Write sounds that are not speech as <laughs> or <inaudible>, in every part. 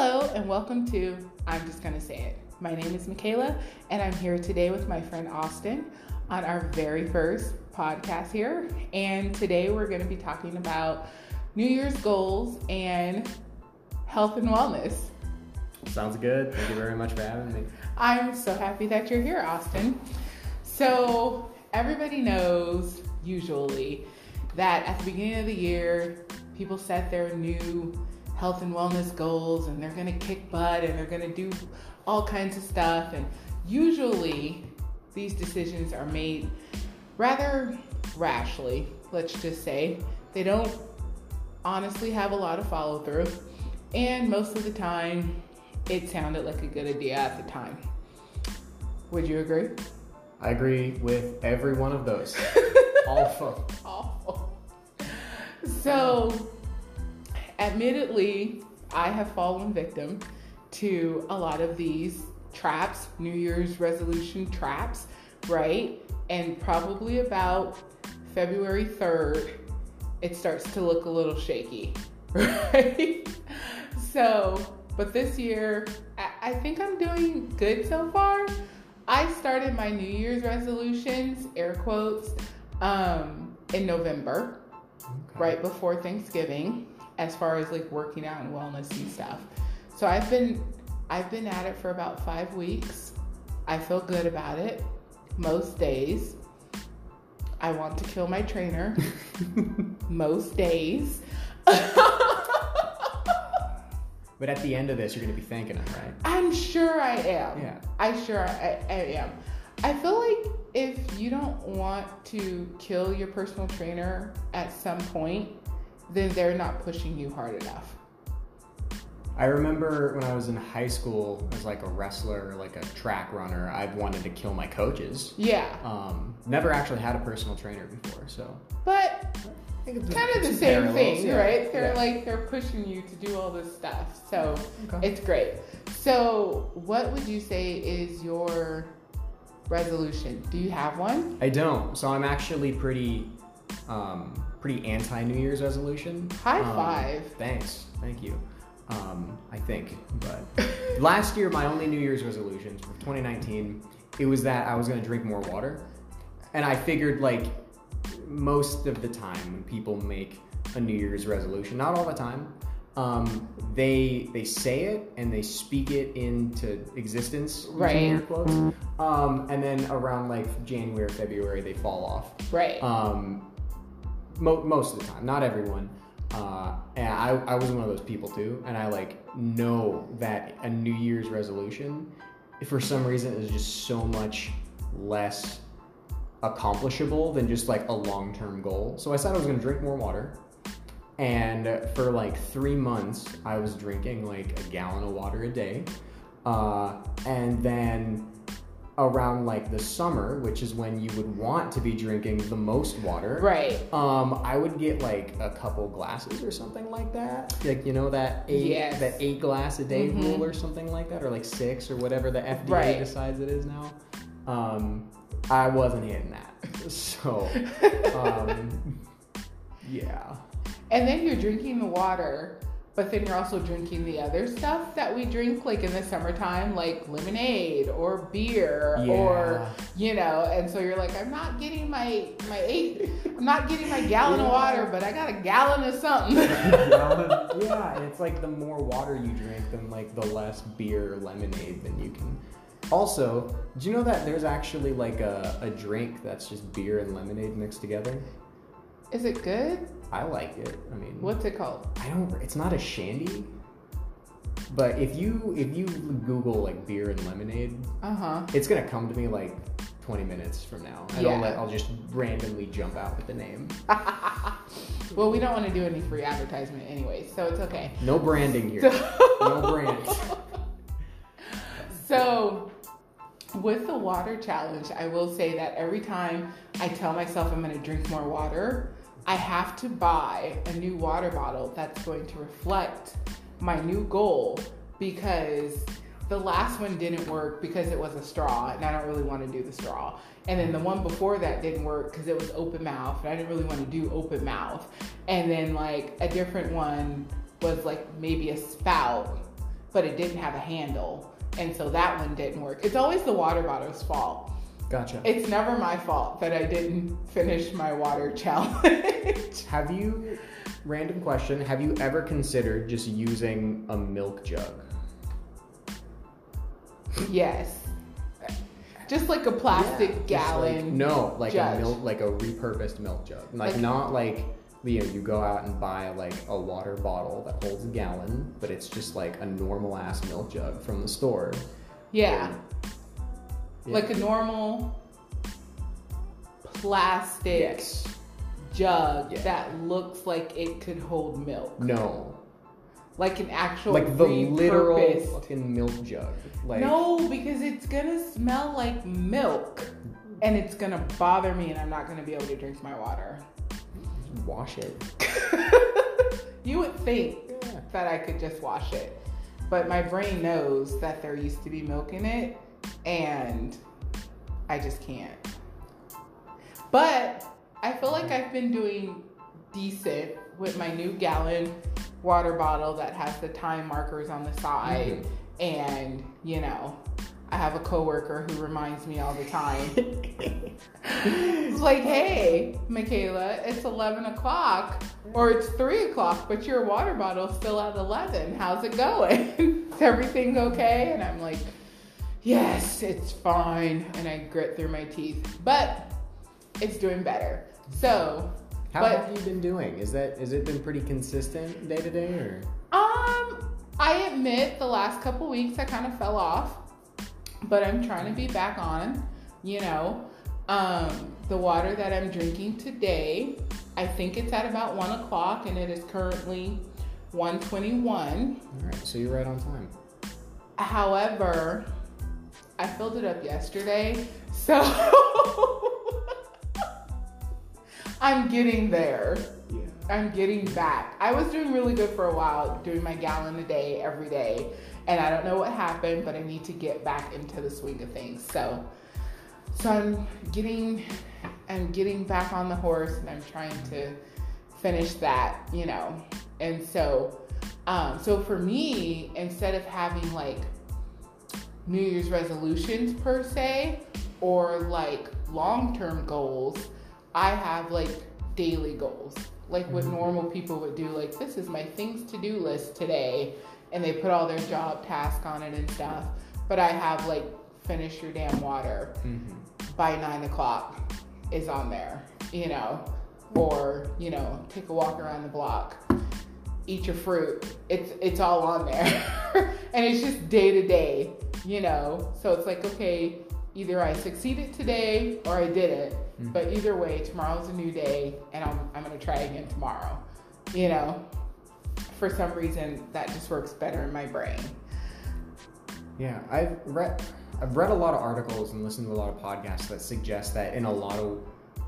Hello, and welcome to I'm Just Gonna Say It. My name is Michaela, and I'm here today with my friend Austin on our very first podcast here. And today we're to be talking about New Year's goals and health and wellness. Sounds good. Thank you very much for having me. I'm so happy that you're here, Austin. So, everybody knows usually that at the beginning of the year, people set their new health and wellness goals and they're going to kick butt and they're going to do all kinds of stuff. And usually, these decisions are made rather rashly, let's just say. They don't honestly have a lot of follow through. And most of the time, it sounded like a good idea at the time. Would you agree? I agree with every one of those. <laughs> Awful. Awful. So, admittedly, I have fallen victim to a lot of these traps, New Year's resolution traps, right? And probably about February 3rd, it starts to look a little shaky, <laughs> right? So, but this year, I think I'm doing good so far. I started my New Year's resolutions, air quotes, um, in November, okay. right before Thanksgiving, as far as like working out and wellness and stuff. So I've been I've been at it for about five weeks. I feel good about it most days. I want to kill my trainer <laughs> most days. <laughs> But at the end of this, you're going to be thanking him, right? I'm sure I am. Yeah. I sure I, I am. I feel like if you don't want to kill your personal trainer at some point, then they're not pushing you hard enough. I remember when I was in high school as like a wrestler, like a track runner, I wanted to kill my coaches. Yeah. Um, never actually had a personal trainer before, so. But it's kind of the same thing, yeah. right? They're yeah. like they're pushing you to do all this stuff. So okay. it's great. So what would you say is your resolution? Do you have one? I don't. So I'm actually pretty um, pretty anti New Year's resolution. High um, five. Thanks. Thank you. Um, I think. But <laughs> last year my only New Year's resolutions for 2019 it was that I was going to drink more water. And I figured like most of the time when people make a New Year's resolution, not all the time, um, they they say it and they speak it into existence, right? Quotes, um, and then around like January, February, they fall off, right? Um, mo- most of the time, not everyone. Uh, and I, I was one of those people too, and I like know that a New Year's resolution, for some reason, is just so much less accomplishable than just like a long term goal. So I said I was gonna drink more water. And for like three months, I was drinking like a gallon of water a day. Uh, and then around like the summer, which is when you would want to be drinking the most water. Right. Um, I would get like a couple glasses or something like that. Like you know that eight yes. that eight glass a day mm-hmm. rule or something like that, or like six or whatever the FDA right. decides it is now. Um, I wasn't hitting that. <laughs> So, <laughs> um, yeah. And then you're drinking the water, but then you're also drinking the other stuff that we drink, like in the summertime, like lemonade or beer yeah. or you know. And so you're like, I'm not getting my my eight, I'm not getting my gallon yeah. of water, but I got a gallon of something. <laughs> <laughs> yeah, it's like the more water you drink, then like the less beer, lemonade, than you can also, do you know that there's actually like a, a drink that's just beer and lemonade mixed together? Is it good? I like it. I mean, what's it called? I don't. It's not a shandy. But if you if you Google like beer and lemonade, uh huh, it's gonna come to me like 20 minutes from now. I yeah. let, I'll just randomly jump out with the name. <laughs> well, we don't want to do any free advertisement anyway, so it's okay. No branding here. no brand. <laughs> So, with the water challenge, I will say that every time I tell myself I'm going to drink more water, I have to buy a new water bottle that's going to reflect my new goal because the last one didn't work because it was a straw and I don't really want to do the straw. And then the one before that didn't work because it was open mouth and I didn't really want to do open mouth. And then like a different one was like maybe a spout but it didn't have a handle. And so that one didn't work. It's always the water bottle's fault. Gotcha. It's never my fault that I didn't finish my water <laughs> challenge. Have you, random question, have you ever considered just using a milk jug? yes. Just like a plastic Yeah, gallon. Like, no, like a milk, like a repurposed milk jug. Like, Like- not like you know, you go out and buy like a water bottle that holds a gallon, but it's just like a normal ass milk jug from the store. Yeah. Yeah. Like a normal plastic Yes. jug Yeah. that looks like it could hold milk. No. Like an actual Like the literal repurposed- fucking milk jug. Like No, because it's gonna smell like milk. And it's gonna bother me and I'm not gonna be able to drink my water. wash it. <laughs> you would think Yeah. that I could just wash it. But my brain knows that there used to be milk in it and I just can't. But I feel like I've been doing decent with my new gallon water bottle that has the time markers on the side. Mm-hmm. And, you know, I have a coworker who reminds me all the time. It's like, hey, Michaela, it's 11 o'clock or it's 3 o'clock, but your water bottle's still at 11. How's it going? <laughs> Is everything okay? And I'm like, yes, it's fine. And I grit through my teeth, but it's doing better. So, How But- have you been doing? Is that is it been pretty consistent day to day or? um, I admit the last couple weeks I kind of fell off, but I'm trying to be back on. You know, um, the water that I'm drinking today, I think it's at about one o'clock, and it is currently 121. All right, so you're right on time. However, I filled it up yesterday, so <laughs> I'm getting there. Yeah. I'm getting back. I was doing really good for a while, doing my gallon a day every day, and I don't know what happened, but I need to get back into the swing of things. So, so I'm getting, I'm getting back on the horse, and I'm trying to finish that, you know. And so, um, so for me, instead of having like New Year's resolutions per se, or like long-term goals, I have like daily goals. Like what Mhm. normal people would do like this is my things to do list today and they put all their job task on it and stuff. But i have like finish your damn water Mm-hmm. by nine o'clock is on there you know? Or you know take a walk around the block eat your fruit it's it's all on there. <laughs> And it's just day to day you know so it's like okay either i succeeded today or i didn't. Mhm. but either way tomorrow's a new day and i'm, I'm gonna try again tomorrow you know? For some reason that just works better in my brain. Yeah, I've read I've read a lot of articles and listened to a lot of podcasts that suggest that in a lot of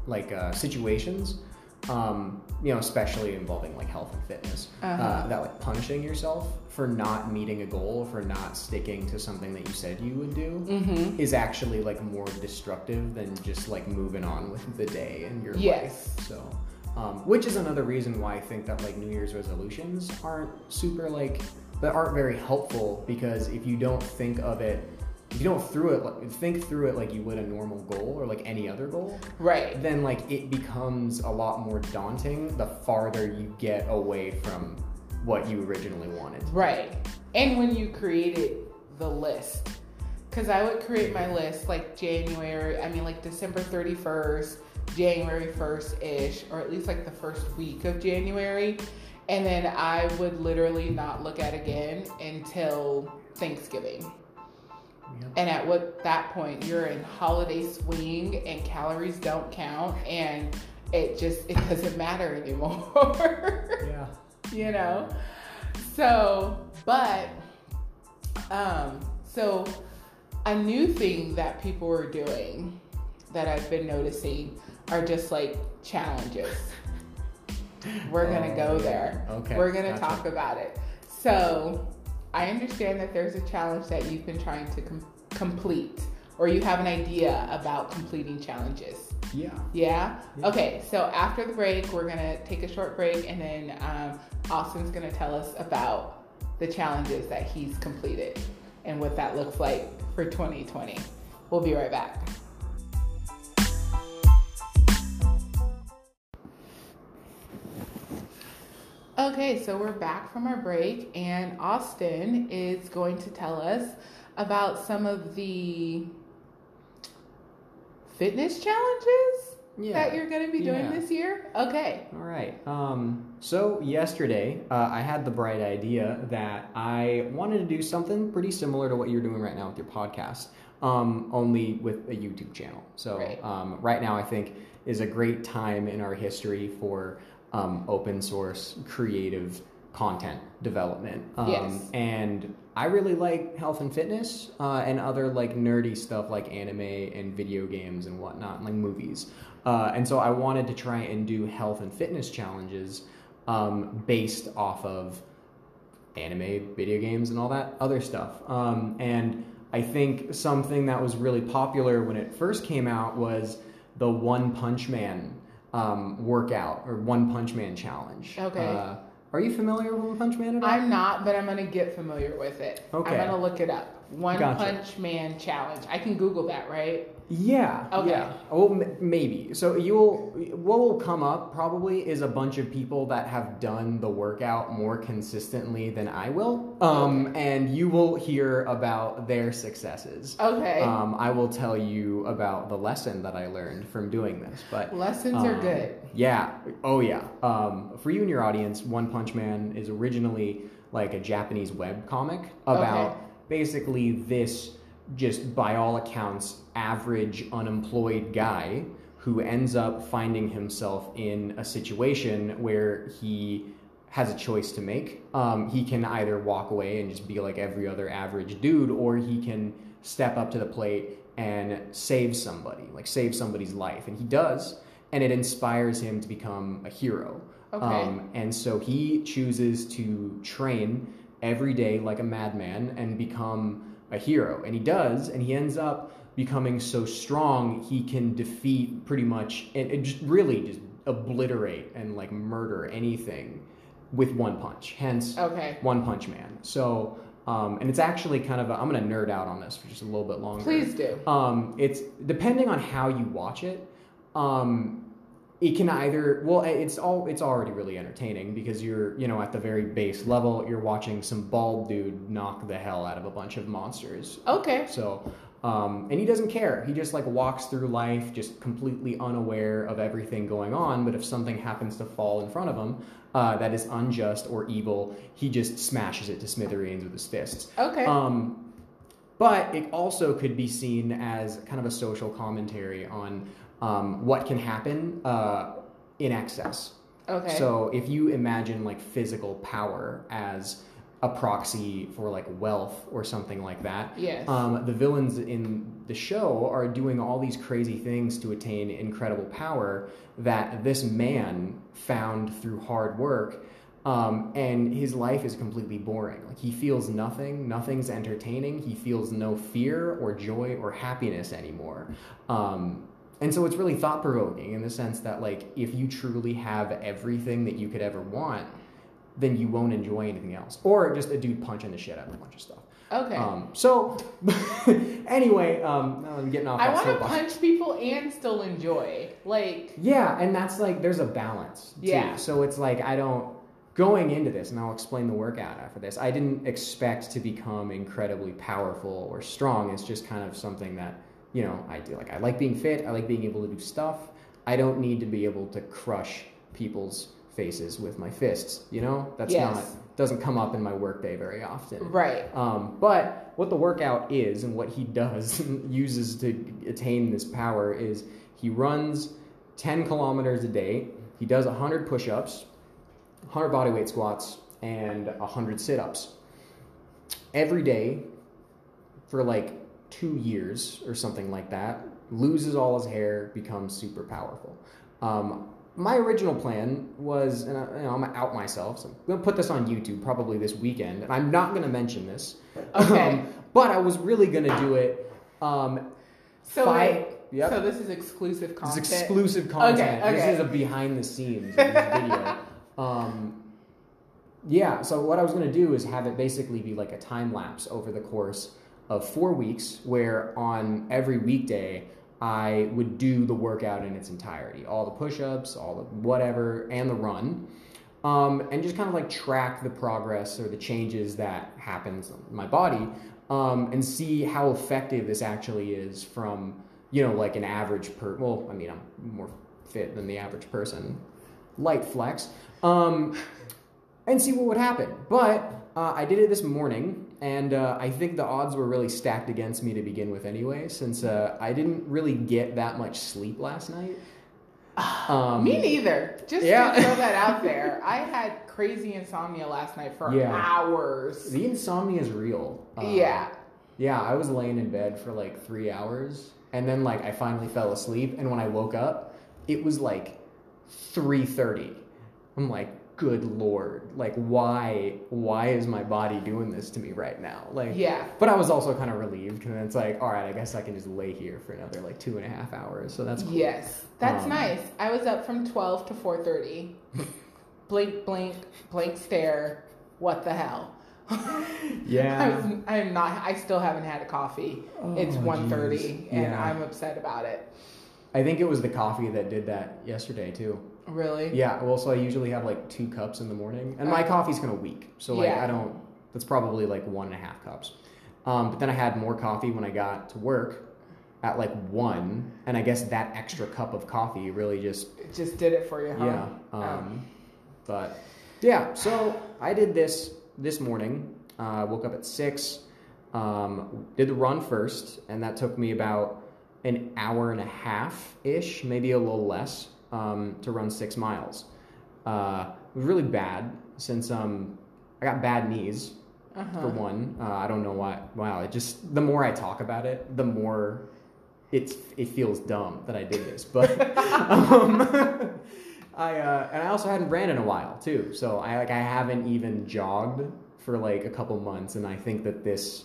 like uh, situations, um, you know, especially involving like health and fitness, uh Uh-huh. that like punishing yourself for not meeting a goal, for not sticking to something that you said you would do, mm-hmm is actually like more destructive than just like moving on with the day and your Yes. life. So, um, which is another reason why I think that like New Year's resolutions aren't super like that aren't very helpful because if you don't think of it, if you don't through it like, think through it like you would a normal goal or like any other goal, right then like it becomes a lot more daunting the farther you get away from what you originally wanted. Right. And when you created the list, because I would create my list like January, I mean, like December 31st, January 1st ish, or at least like the first week of January. And then I would literally not look at it again until Thanksgiving. And at what that point you're in holiday swing and calories don't count and it just it doesn't matter anymore. <laughs> Yeah. you know so but um so a new thing that people are doing that i've been noticing are just like challenges we're gonna Oh, go there Okay, we're gonna gotcha. talk about it so i understand that there's a challenge that you've been trying to com- complete or you have an idea about completing challenges Yeah. yeah? Yeah. Okay, so after the break, we're gonna take a short break and then um, Austin's gonna tell us about the challenges that he's completed and what that looks like for 2020. We'll be right back. Okay, so we're back from our break, and Austin is going to tell us about some of the fitness challenges Yeah. that you're going to be doing Yeah. this year. Okay. All right. Um, so yesterday, uh, I had the bright idea that I wanted to do something pretty similar to what you're doing right now with your podcast, um, only with a YouTube channel. So Right. um, right now, I think is a great time in our history for um, open source creative content development. Um, Yes. And I really like health and fitness uh, and other like nerdy stuff like anime and video games and whatnot, and, like movies. Uh, and so I wanted to try and do health and fitness challenges um, based off of anime, video games, and all that other stuff. Um, and I think something that was really popular when it first came out was the One Punch Man um, workout or One Punch Man challenge. Okay. Uh, are you familiar with One Punch Man at all? I'm not, but I'm going to get familiar with it. Okay. I'm going to look it up. One Gotcha. Punch Man Challenge. I can Google that, right? Yeah. Okay. Yeah. Well, m- maybe. So you'll what will come up probably is a bunch of people that have done the workout more consistently than I will, um, and you will hear about their successes. Okay. Um, I will tell you about the lesson that I learned from doing this, but Lessons are um, good. Yeah. Oh yeah. Um, for you and your audience, One Punch Man is originally like a Japanese web comic about Okay. basically this just by all accounts average unemployed guy who ends up finding himself in a situation where he has a choice to make. Um, he can either walk away and just be like every other average dude, or he can step up to the plate and save somebody, like save somebody's life. And he does, and it inspires him to become a hero. Okay. Um, and so he chooses to train every day like a madman and become a hero. And he does, and he ends up becoming so strong he can defeat pretty much and, and just really just obliterate and like murder anything with one punch. Hence, Okay. One Punch Man. So, um, and it's actually kind of, a, I'm going to nerd out on this for just a little bit longer. Please do. Um, it's depending on how you watch it. Um, it can either well, it's all it's already really entertaining because you're you know at the very base level you're watching some bald dude knock the hell out of a bunch of monsters. Okay. So, um, and he doesn't care. He just like walks through life just completely unaware of everything going on. But if something happens to fall in front of him uh, that is unjust or evil, he just smashes it to smithereens with his fists. Okay. Um, but it also could be seen as kind of a social commentary on um, what can happen uh, in excess. okay. So if you imagine like physical power as a proxy for like wealth or something like that, yes. um, the villains in the show are doing all these crazy things to attain incredible power that this man found through hard work. Um, and his life is completely boring. Like he feels nothing, nothing's entertaining. He feels no fear or joy or happiness anymore. Um, and so it's really thought provoking in the sense that, like, if you truly have everything that you could ever want, then you won't enjoy anything else. Or just a dude punching the shit out of a bunch of stuff. okay. Um, so, <laughs> anyway, um, I'm getting off I want to punch people and still enjoy. Like, Yeah, and that's like there's a balance. Too. Yeah. So it's like I don't going into this, and I'll explain the workout after this. I didn't expect to become incredibly powerful or strong. It's just kind of something that you know I do. Like I like being fit. I like being able to do stuff. I don't need to be able to crush people's faces with my fists. You know, that's Yes. not doesn't come up in my workday very often. right. Um, but what the workout is and what he <laughs> does uses to attain this power is he runs 10 kilometers a day. He does 100 push ups, 100 body weight squats, and 100 sit ups every day for like two years or something like that. Loses all his hair, becomes super powerful. Um, my original plan was, and I, you know, I'm gonna out myself, so I'm gonna put this on YouTube probably this weekend, and I'm not gonna mention this. Okay. Um, but I was really gonna do it. Um, So five- wait. Yep. So this is exclusive content. this is exclusive content. Okay, This is a behind the scenes video. <laughs> Um, yeah, so what I was gonna do is have it basically be like a time lapse over the course of four weeks, where on every weekday I would do the workout in its entirety, all the push-ups, all the whatever, and the run, um, and just kind of like track the progress or the changes that happens in my body, um, and see how effective this actually is from you know like an average per. Well, I mean I'm more fit than the average person, light flex, um, and see what would happen. But uh, I did it this morning, and uh, I think the odds were really stacked against me to begin with, anyway, since uh, I didn't really get that much sleep last night. <sighs> Um, Me neither. Just yeah. to throw that <laughs> out there. I had crazy insomnia last night for Yeah. hours. The insomnia is real. Uh, yeah. Yeah, I was laying in bed for like three hours, and then like I finally fell asleep, and when I woke up, it was like three thirty. I'm like, good lord, like why why is my body doing this to me right now? Like, Yeah. But I was also kind of relieved, and it's like, all right, I guess I can just lay here for another like two and a half hours. So that's cool. Yes. That's Um, nice. I was up from 12 to 4:30. <laughs> blink blink blank stare. What the hell? <laughs> Yeah. I was, I'm not I still haven't had a coffee. it's Oh, 1:30 and Yeah. I'm upset about it. I think it was the coffee that did that yesterday too. Really? Yeah, well, so I usually have like two cups in the morning, and my Uh, coffee's kind of weak, so like Yeah. I don't. That's probably like one and a half cups. Um, but then I had more coffee when I got to work at like one, and I guess that extra cup of coffee really just It just did it for you, huh? yeah. Um, But yeah, so I did this this morning. Uh, woke up at six, um, did the run first, and that took me about an hour and a half ish, maybe a little less, um, to run six miles. Uh, it was really bad since um, I got bad knees uh-huh. for one. Uh, I don't know why. Wow, it just the more I talk about it, the more it's it feels dumb that I did this. But <laughs> um, <laughs> I uh, and I also hadn't ran in a while too. So I like I haven't even jogged for like a couple months, and I think that this.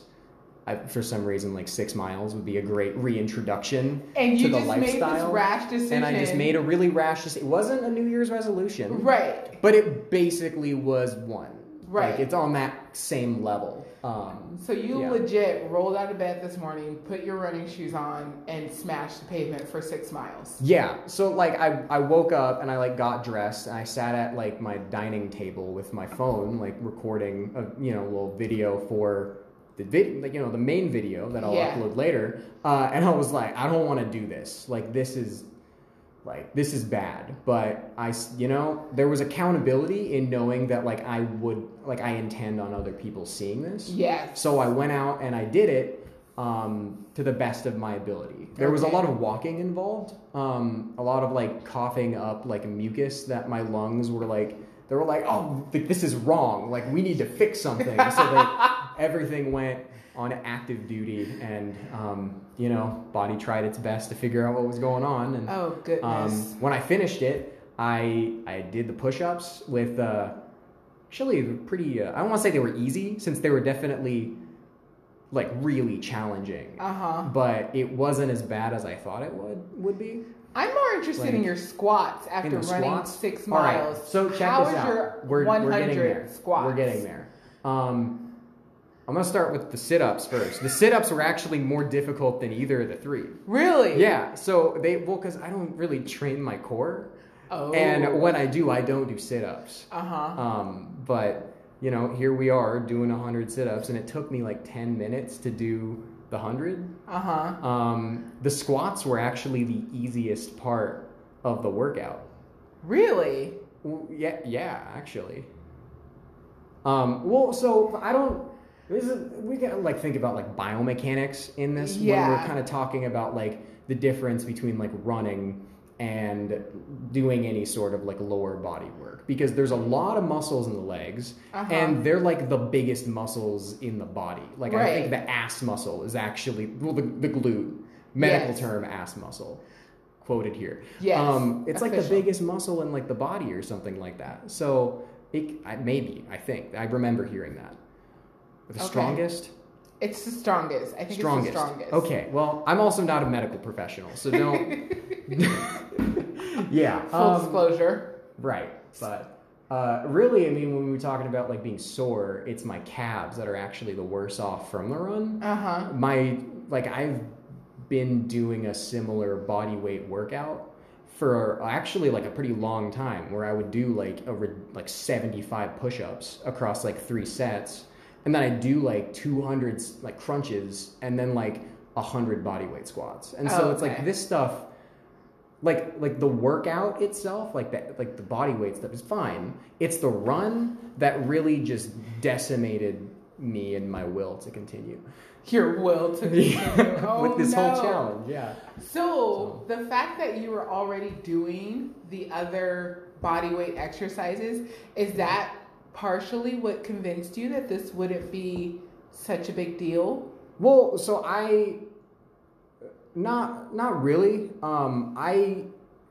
I, for some reason, like six miles would be a great reintroduction And you to the just made this lifestyle. rash decision. and I just made a really rash. deci- It wasn't a New Year's resolution, right. but it basically was one. Right. Like it's on that same level. Um, So you Yeah. legit rolled out of bed this morning, put your running shoes on, and smashed the pavement for six miles. yeah. So like I, I woke up and I like got dressed and I sat at like my dining table with my phone, like recording a you know little video for the vid, like you know the main video that I'll Yeah. upload later. Uh, and I was like, I don't want to do this. Like this is like this is bad but i you know there was accountability in knowing that like i would like i intend on other people seeing this Yes. so i went out and i did it um, to the best of my ability there was a lot of walking involved um, a lot of like coughing up like mucus that my lungs were like they were like oh th- this is wrong like we need to fix something so that <laughs> everything went on active duty and um, you know body tried its best to figure out what was going on and oh goodness. um, when I finished it, I I did the push-ups with uh, actually pretty. Uh, I don't want to say they were easy since they were definitely like really challenging, uh huh. but it wasn't as bad as I thought it would would be. I'm more interested in your squats after running squats? six right, miles. so check How this is out. your we're, 100 we're getting there. squats? We're getting there. Um, I'm gonna start with the sit-ups first. The sit-ups were actually more difficult than either of the three. Really? Yeah. So they well, because I don't really train my core. Oh. And when I do, I don't do sit ups. Uh huh. Um, but, you know, here we are doing 100 sit ups, and it took me like 10 minutes to do the 100. Uh huh. Um, the squats were actually the easiest part of the workout. Really? Well, yeah, yeah, actually. Um, well, so I don't. This is, we gotta like think about like biomechanics in this when we're kind of talking about like the difference between like running and doing any sort of like lower body work because there's a lot of muscles in the legs Uh-huh. and they're like the biggest muscles in the body. Like I think the ass muscle is actually well the, the glute medical Yes. term ass muscle quoted here. Yes, Um, it's like the biggest muscle in like the body or something like that. So it I, maybe I think I remember hearing that. The Okay. strongest, It's the strongest. I think strongest. it's the strongest. Okay. Well, I'm also not a medical professional, so don't. <laughs> <laughs> yeah. Full um, disclosure. Right, but Uh, really, I mean, when we were talking about like being sore, it's my calves that are actually the worse off from the run. Uh huh. My like I've been doing a similar body weight workout for actually like a pretty long time, where I would do like a like seventy five push ups across like three sets, and then I do like two hundred like crunches, and then like hundred body weight squats, and so Oh, it's like this stuff like like the workout itself like that like the body weight stuff is fine. It's the run that really just decimated me and my will to continue. Your will to <laughs> continue. Oh, with this no. whole challenge yeah. So, the fact that you were already doing the other body weight exercises, is that partially what convinced you that this wouldn't be such a big deal? well so i not not really um i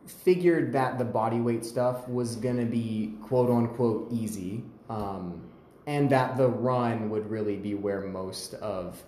figured that the body weight stuff was gonna be quote unquote easy um and that the run would really be where most of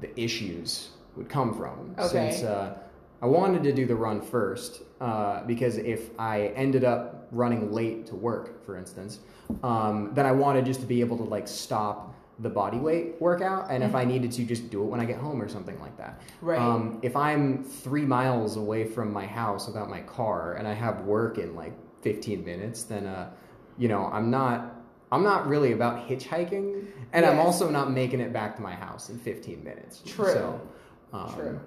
the issues would come from Okay. since uh, i wanted to do the run first uh, because if i ended up running late to work for instance um, then i wanted just to be able to like stop the body weight workout and if i needed to just do it when i get home or something like that Right. um, if i'm three miles away from my house without my car and i have work in like 15 minutes then uh, you know i'm not i'm not really about hitchhiking and i'm also not making it back to my house in 15 minutes True. so um, True.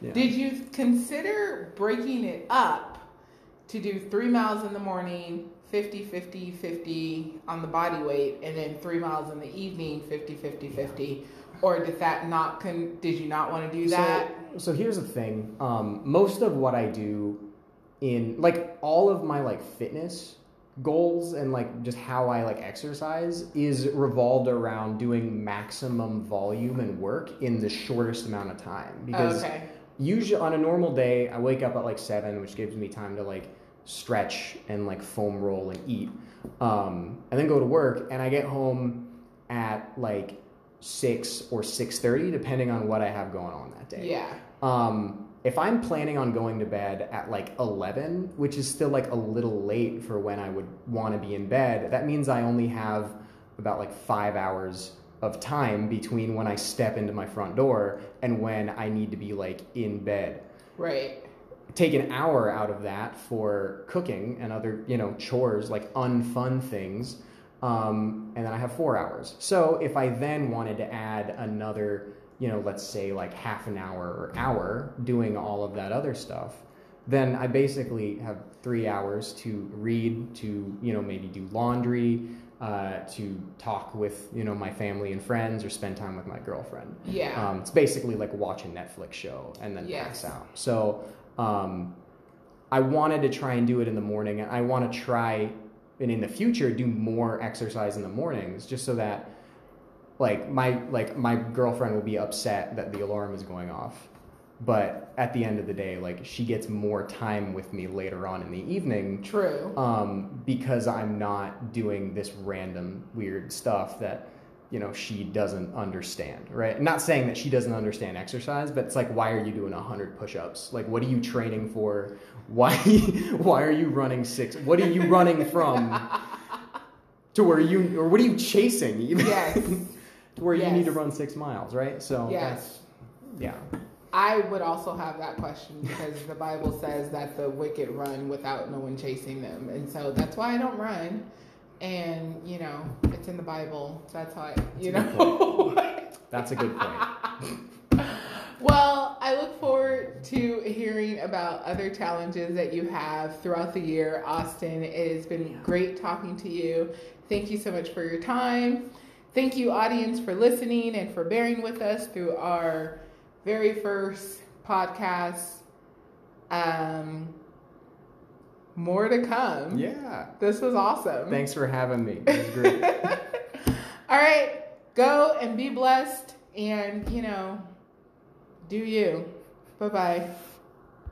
Yeah. Did you consider breaking it up to do three miles in the morning, 50, 50, 50 on the body weight, and then three miles in the evening, 50, 50, 50? Or did that not, con- did you not want to do that? So, so here's the thing. Um, most of what I do in like all of my like fitness goals and like just how I like exercise is revolved around doing maximum volume and work in the shortest amount of time because okay. Usually on a normal day I wake up at like seven, which gives me time to like stretch and like foam roll and eat, um, and then go to work. And I get home at like six or six thirty, depending on what I have going on that day. Yeah. Um, if I'm planning on going to bed at like 11, which is still like a little late for when I would want to be in bed, that means I only have about like five hours of time between when I step into my front door and when I need to be like in bed. Right. Take an hour out of that for cooking and other, you know, chores, like unfun things. Um, and then I have four hours. So if I then wanted to add another, you know, let's say like half an hour or hour doing all of that other stuff, then I basically have three hours to read, to, you know, maybe do laundry, uh, to talk with, you know, my family and friends or spend time with my girlfriend. Yeah. Um, it's basically like watch a Netflix show and then Yes. pass out. So um, I wanted to try and do it in the morning. And I want to try and in the future do more exercise in the mornings just so that like my like my girlfriend will be upset that the alarm is going off but at the end of the day like she gets more time with me later on in the evening True. um, because I'm not doing this random weird stuff that you know she doesn't understand, right? Not saying that she doesn't understand exercise, but it's like why are you doing hundred push-ups? Like what are you training for? Why <laughs> why are you running six? What are you running from? <laughs> To where you or what are you chasing? even? Yes. <laughs> to where you need to run six miles, right? So Yes. yeah. I would also have that question because the Bible says that the wicked run without no one chasing them. And so that's why I don't run. And, you know, it's in the Bible. That's how I, you That's a know. <laughs> That's a good point. well, I look forward to hearing about other challenges that you have throughout the year. Austin, it has been great talking to you. Thank you so much for your time. Thank you, audience, for listening and for bearing with us through our very first podcast. Um, more to come. Yeah. This was awesome. Thanks for having me. It was <laughs> great. All right, go and be blessed and, you know, do you. Bye bye.